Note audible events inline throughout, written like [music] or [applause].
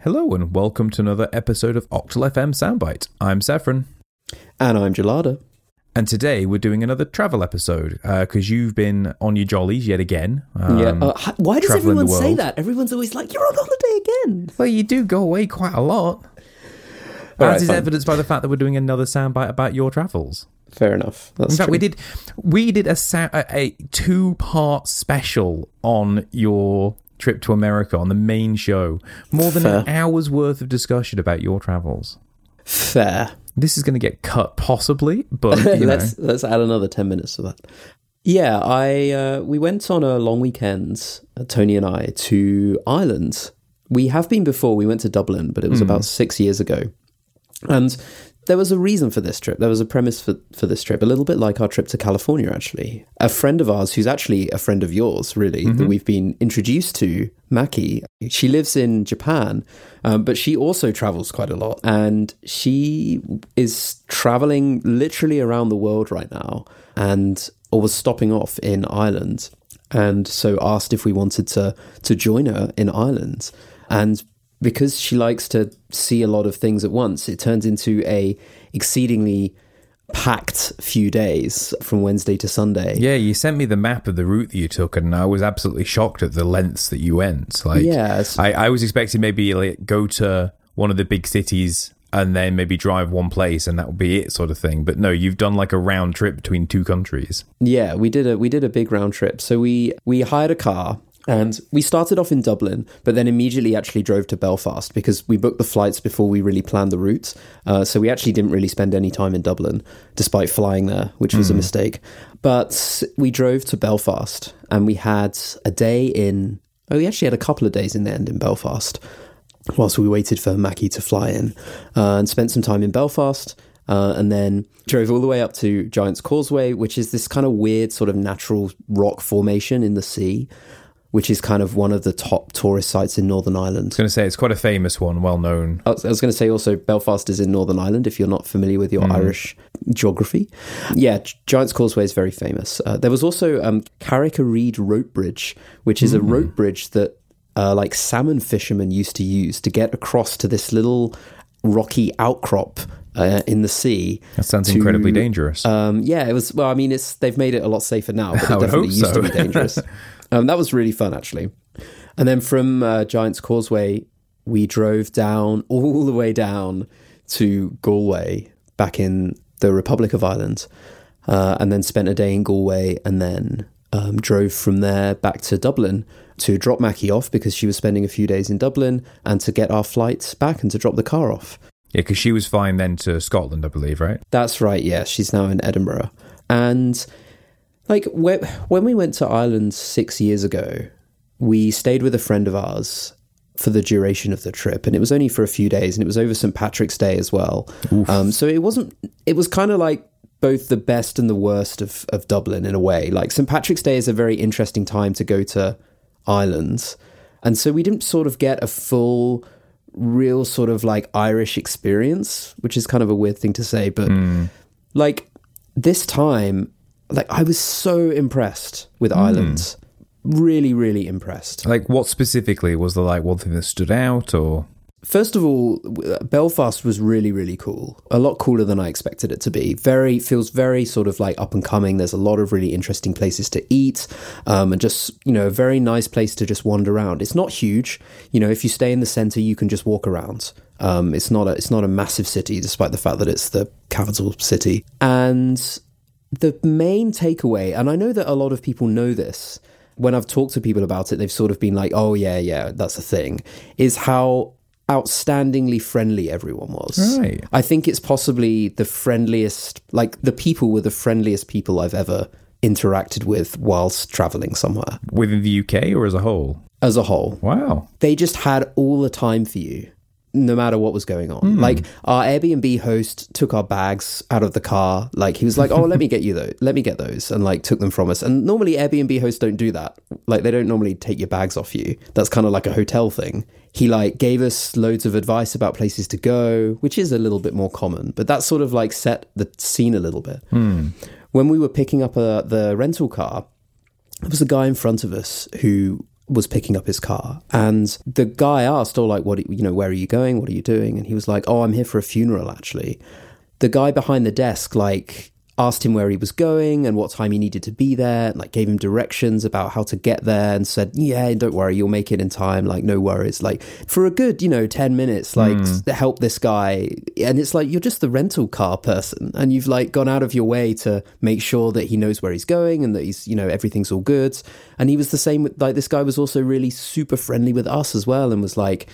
Hello and welcome to another episode of Octal FM Soundbite. I'm Saffron, And I'm Gelada. and today we're doing another travel episode because you've been on your jollies yet again. Um, yeah. Uh, why does everyone say that? Everyone's always like, "You're on holiday again." well, you do go away quite a lot, All as right, is fine. evidenced by the fact that we're doing another soundbite about your travels. Fair enough. That's In fact, true. we did we did a, a, a two part special on your trip to America on the main show. More than an hour's worth of discussion about your travels. fair. This is going to get cut, possibly, but [laughs] let's let's add another ten minutes to that. Yeah, I uh, we went on a long weekend, uh, Tony and I, to Ireland. We have been before. We went to Dublin, but it was about six years ago, and there was a reason for this trip. There was a premise for, for this trip, a little bit like our trip to California, actually. A friend of ours, who's actually a friend of yours, really, that we've been introduced to, Maki, she lives in Japan, um, but she also travels quite a lot. And she is traveling literally around the world right now and or was stopping off in Ireland. And so asked if we wanted to to join her in Ireland. And because she likes to see a lot of things at once, it turns into a exceedingly packed few days from Wednesday to Sunday. Yeah, you sent me the map of the route that you took, and I was absolutely shocked at the lengths that you went. Like, Yes. I, I was expecting maybe like go to one of the big cities and then maybe drive one place, and that would be it, sort of thing. But no, you've done like a round trip between two countries. Yeah, we did a we did a big round trip. So we we hired a car and we started off in Dublin, but then immediately actually drove to Belfast because we booked the flights before we really planned the route. Uh, so we actually didn't really spend any time in Dublin, despite flying there, which was a mistake. But we drove to Belfast and we had a day in. Oh, we actually had a couple of days in the end in Belfast whilst we waited for Maki to fly in uh, and spent some time in Belfast. Uh, and then drove all the way up to Giant's Causeway, which is this kind of weird sort of natural rock formation in the sea, which is kind of one of the top tourist sites in Northern Ireland. I was going to say it's quite a famous one, well known. I was, was going to say also Belfast is in Northern Ireland if you're not familiar with your Irish geography. Yeah, Giant's Causeway is very famous. Uh, there was also um, Carrick-a-Rede Rope Bridge, which is a rope bridge that uh, like salmon fishermen used to use to get across to this little rocky outcrop uh, in the sea. That sounds to- incredibly dangerous. Um, yeah, it was. Well, I mean, it's they've made it a lot safer now, but [laughs] it definitely used so. to be dangerous. [laughs] um, that was really fun, actually. And then from uh, Giant's Causeway, we drove down all the way down to Galway, back in the Republic of Ireland, uh, and then spent a day in Galway, and then um, drove from there back to Dublin to drop Maki off because she was spending a few days in Dublin, and to get our flights back and to drop the car off. yeah, because she was flying then to Scotland, I believe, right? That's right. Yeah, she's now in Edinburgh. And like whe- when we went to Ireland six years ago, we stayed with a friend of ours for the duration of the trip, and it was only for a few days, and it was over St Patrick's Day as well. Um, so it wasn't. It was kind of like both the best and the worst of of Dublin in a way. Like St Patrick's Day is a very interesting time to go to Ireland, and so we didn't sort of get a full real sort of like Irish experience, which is kind of a weird thing to say, but like this time, like I was so impressed with Ireland. Really, really impressed. Like, what specifically was the like one thing that stood out, or First of all, Belfast was really, really cool. A lot cooler than I expected it to be. Very feels very sort of like up and coming. There's a lot of really interesting places to eat, um, and just you know, a very nice place to just wander around. It's not huge. You know, if you stay in the center, you can just walk around. Um, it's not a it's not a massive city, despite the fact that it's the capital city. And the main takeaway, and I know that a lot of people know this, when I've talked to people about it, they've sort of been like, oh, yeah, yeah, that's a thing, is how outstandingly friendly everyone was. Right. I think it's possibly the friendliest, like the people were the friendliest people I've ever interacted with whilst traveling somewhere within the UK or as a whole? as a whole Wow. they just had all the time for you no matter what was going on. Hmm. Like our airbnb host took our bags out of the car. Like he was like oh let me get you those let me get those and like took them from us. And normally airbnb hosts don't do that. Like they don't normally take your bags off you. That's kind of like a hotel thing. He like gave us loads of advice about places to go which is a little bit more common but that sort of like set the scene a little bit. Hmm. When we were picking up a, the rental car there was a guy in front of us who was picking up his car, and the guy asked, "Oh, like, what? You know, where are you going? What are you doing?" And he was like, "Oh, I'm here for a funeral, actually." The guy behind the desk, like, asked him where he was going and what time he needed to be there, and, like gave him directions about how to get there and said, Yeah, don't worry, you'll make it in time, like no worries. Like for a good, you know, ten minutes, like hmm. to help this guy. And it's like you're just the rental car person and you've like gone out of your way to make sure that he knows where he's going and that he's, you know, everything's all good. And he was the same with like this guy was also really super friendly with us as well and was like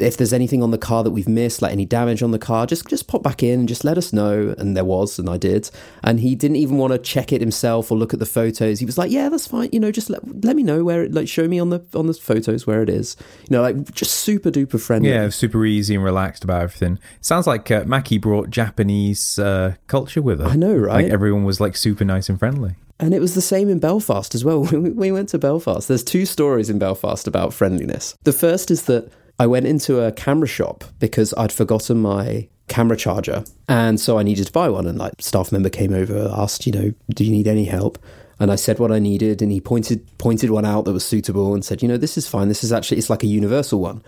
if there's anything on the car that we've missed, like any damage on the car, just just pop back in and just let us know. And there was, and I did. And he didn't even want to check it himself or look at the photos. He was like, "Yeah, that's fine. You know, just let, let me know where it, like show me on the on the photos where it is. You know, like just super duper friendly. Yeah, super easy and relaxed about everything. Sounds like uh, Maki brought Japanese uh, culture with her. I know, right? Like everyone was like super nice and friendly. And it was the same in Belfast as well. [laughs] We went to Belfast, there's two stories in Belfast about friendliness. The first is that I went into a camera shop because I'd forgotten my camera charger. And so I needed to buy one. And like staff member came over, asked, you know, do you need any help? And I said what I needed, and he pointed pointed one out that was suitable and said, you know, this is fine. This is actually it's like a universal one.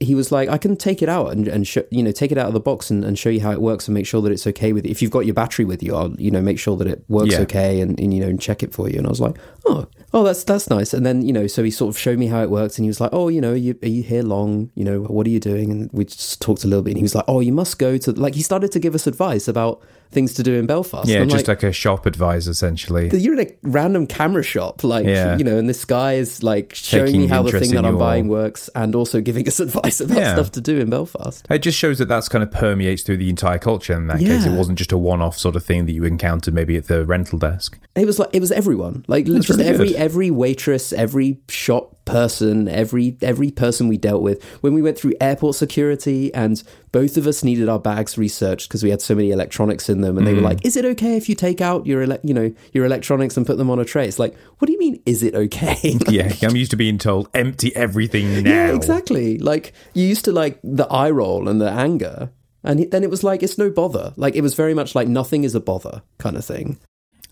He was like, I can take it out and, and show, you know take it out of the box and, and show you how it works and make sure that it's okay with it. If you've got your battery with you, I'll you know make sure that it works Yeah. okay and, and you know and check it for you. And I was like, oh, oh, that's that's nice. And then you know, so he sort of showed me how it works, and he was like, oh, you know, you, are you here long? You know, what are you doing? And we just talked a little bit. And he was like, oh, you must go to like he started to give us advice about things to do in Belfast. Yeah, I'm just like, like, a shop advisor essentially. you're in a random camera shop, like Yeah. you know, and this guy is like showing Taking me how the thing that I'm your- buying works, and also giving us [laughs] advice about Yeah. stuff to do in Belfast. It just shows that that's kind of permeates through the entire culture. In that case, it wasn't just a one-off sort of thing that you encountered maybe at the rental desk. It was like it was everyone, like just really every good. every waitress, every shop person, every every person we dealt with. When we went through airport security, and both of us needed our bags researched because we had so many electronics in them, and they Mm. were like, "Is it okay if you take out your ele- you know your electronics and put them on a tray?" It's like, what do you mean? Is it okay? [laughs] Yeah, I'm used to being told empty everything now. Yeah, exactly. Like you used to like the eye roll and the anger, and then it was like it's no bother. Like it was very much like nothing is a bother kind of thing.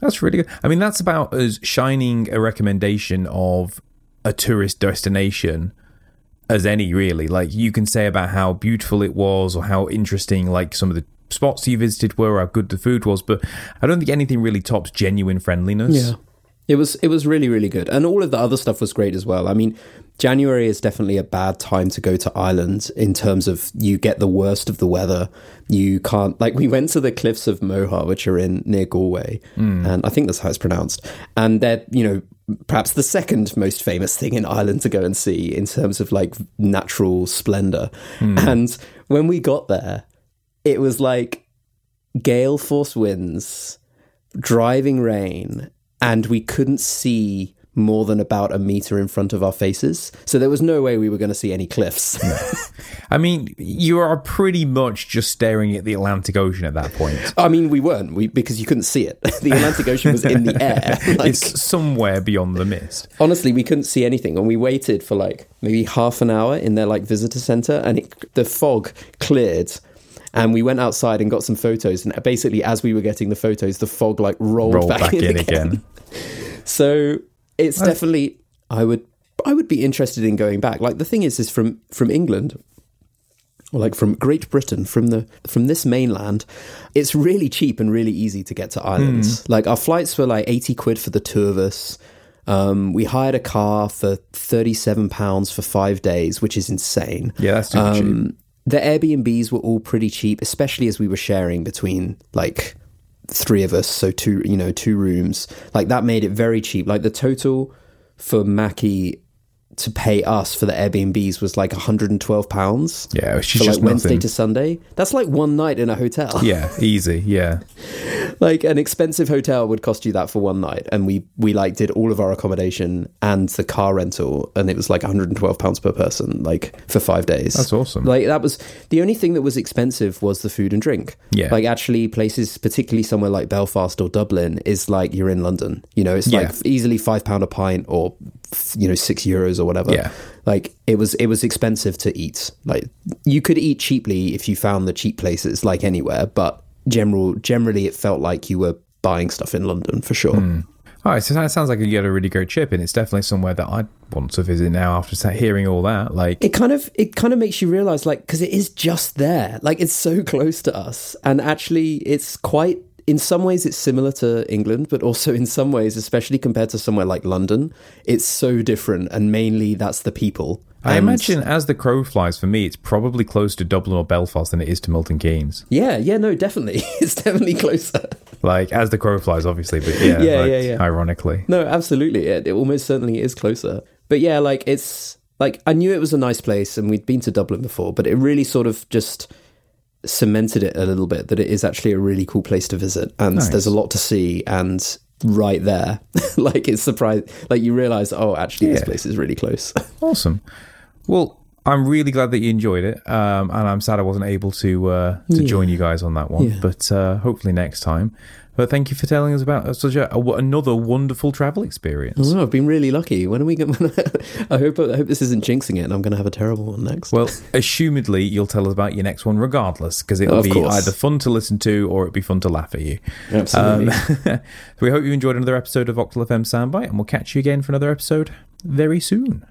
That's really good. I mean, that's about as shining a recommendation of a tourist destination as any, really. Like, you can say about how beautiful it was or how interesting, like, some of the spots you visited were, how good the food was, but I don't think anything really tops genuine friendliness. Yeah it was it was really really good, and all of the other stuff was great as well. I mean, January is definitely a bad time to go to Ireland in terms of you get the worst of the weather. You can't like we went to the cliffs of Moher, which are in near Galway, hmm. and I think that's how it's pronounced. And they're you know perhaps the second most famous thing in Ireland to go and see in terms of like natural splendor. Hmm. And when we got there, it was like gale force winds, driving rain, and we couldn't see more than about a meter in front of our faces. So there was no way we were going to see any cliffs. [laughs] I mean, you are pretty much just staring at the Atlantic Ocean at that point. I mean, we weren't we because you couldn't see it. [laughs] The Atlantic Ocean was in the [laughs] air. Like, it's somewhere beyond the mist. honestly, we couldn't see anything, and we waited for like maybe half an hour in their like visitor center, and it, the fog cleared. And we went outside and got some photos, and basically, as we were getting the photos, the fog like rolled, Roll back, back in, in again. again. So it's definitely I would I would be interested in going back. Like the thing is, is from from England or like from Great Britain, from the from this mainland, it's really cheap and really easy to get to Ireland. Like our flights were like eighty quid for the two of us. Um, we hired a car for thirty seven pounds for five days, which is insane. Yeah, that's cheap. Um, the Airbnbs were all pretty cheap, especially as we were sharing between like three of us, so two, you know, two rooms. Like that made it very cheap. Like the total for Maki to pay us for the Airbnbs was like 112 pounds. Yeah, she's for like Wednesday nothing. to Sunday. That's like one night in a hotel. Yeah, easy. Yeah. [laughs] like an expensive hotel would cost you that for one night and we we like did all of our accommodation and the car rental and it was like 112 pounds per person like for 5 days That's awesome. like that was the only thing that was expensive was the food and drink Yeah. like actually places particularly somewhere like Belfast or Dublin is like you're in London you know it's Yeah. like easily 5 pound a pint or you know 6 euros or whatever Yeah. like it was it was expensive to eat like you could eat cheaply if you found the cheap places like anywhere but general generally it felt like you were buying stuff in london for sure. Hmm. All right, so that sounds like you had a really great trip, and it's definitely somewhere that I'd want to visit now after hearing all that. Like, it kind of it kind of makes you realize like because it is just there. Like it's so [laughs] close to us and actually it's quite in some ways it's similar to england but also in some ways especially compared to somewhere like london it's so different and mainly that's the people I And- imagine as the crow flies, for me, it's probably closer to Dublin or Belfast than it is to Milton Keynes. yeah yeah no definitely [laughs] it's definitely closer Like, as the crow flies, obviously, but yeah, [laughs] Yeah, like, yeah, yeah. ironically. No, absolutely. It, it almost certainly is closer. But yeah, like it's like I knew it was a nice place and we'd been to Dublin before, but it really sort of just cemented it a little bit that it is actually a really cool place to visit and Nice. there's a lot to see and right there [laughs] like it's surprised like you realize oh actually this place is really close Awesome. Well, I'm really glad that you enjoyed it, um, and I'm sad I wasn't able to uh, to Yeah. join you guys on that one. Yeah. But uh, hopefully next time. But thank you for telling us about such a, a another wonderful travel experience. oh, I've been really lucky when are we going [laughs] I hope I hope this isn't jinxing it and I'm going to have a terrible one next Well, assumedly, you'll tell us about your next one regardless, because it'll Of be course. either fun to listen to or it'll be fun to laugh at you. absolutely Um, [laughs] we hope you enjoyed another episode of Octal FM Soundbite, and we'll catch you again for another episode very soon.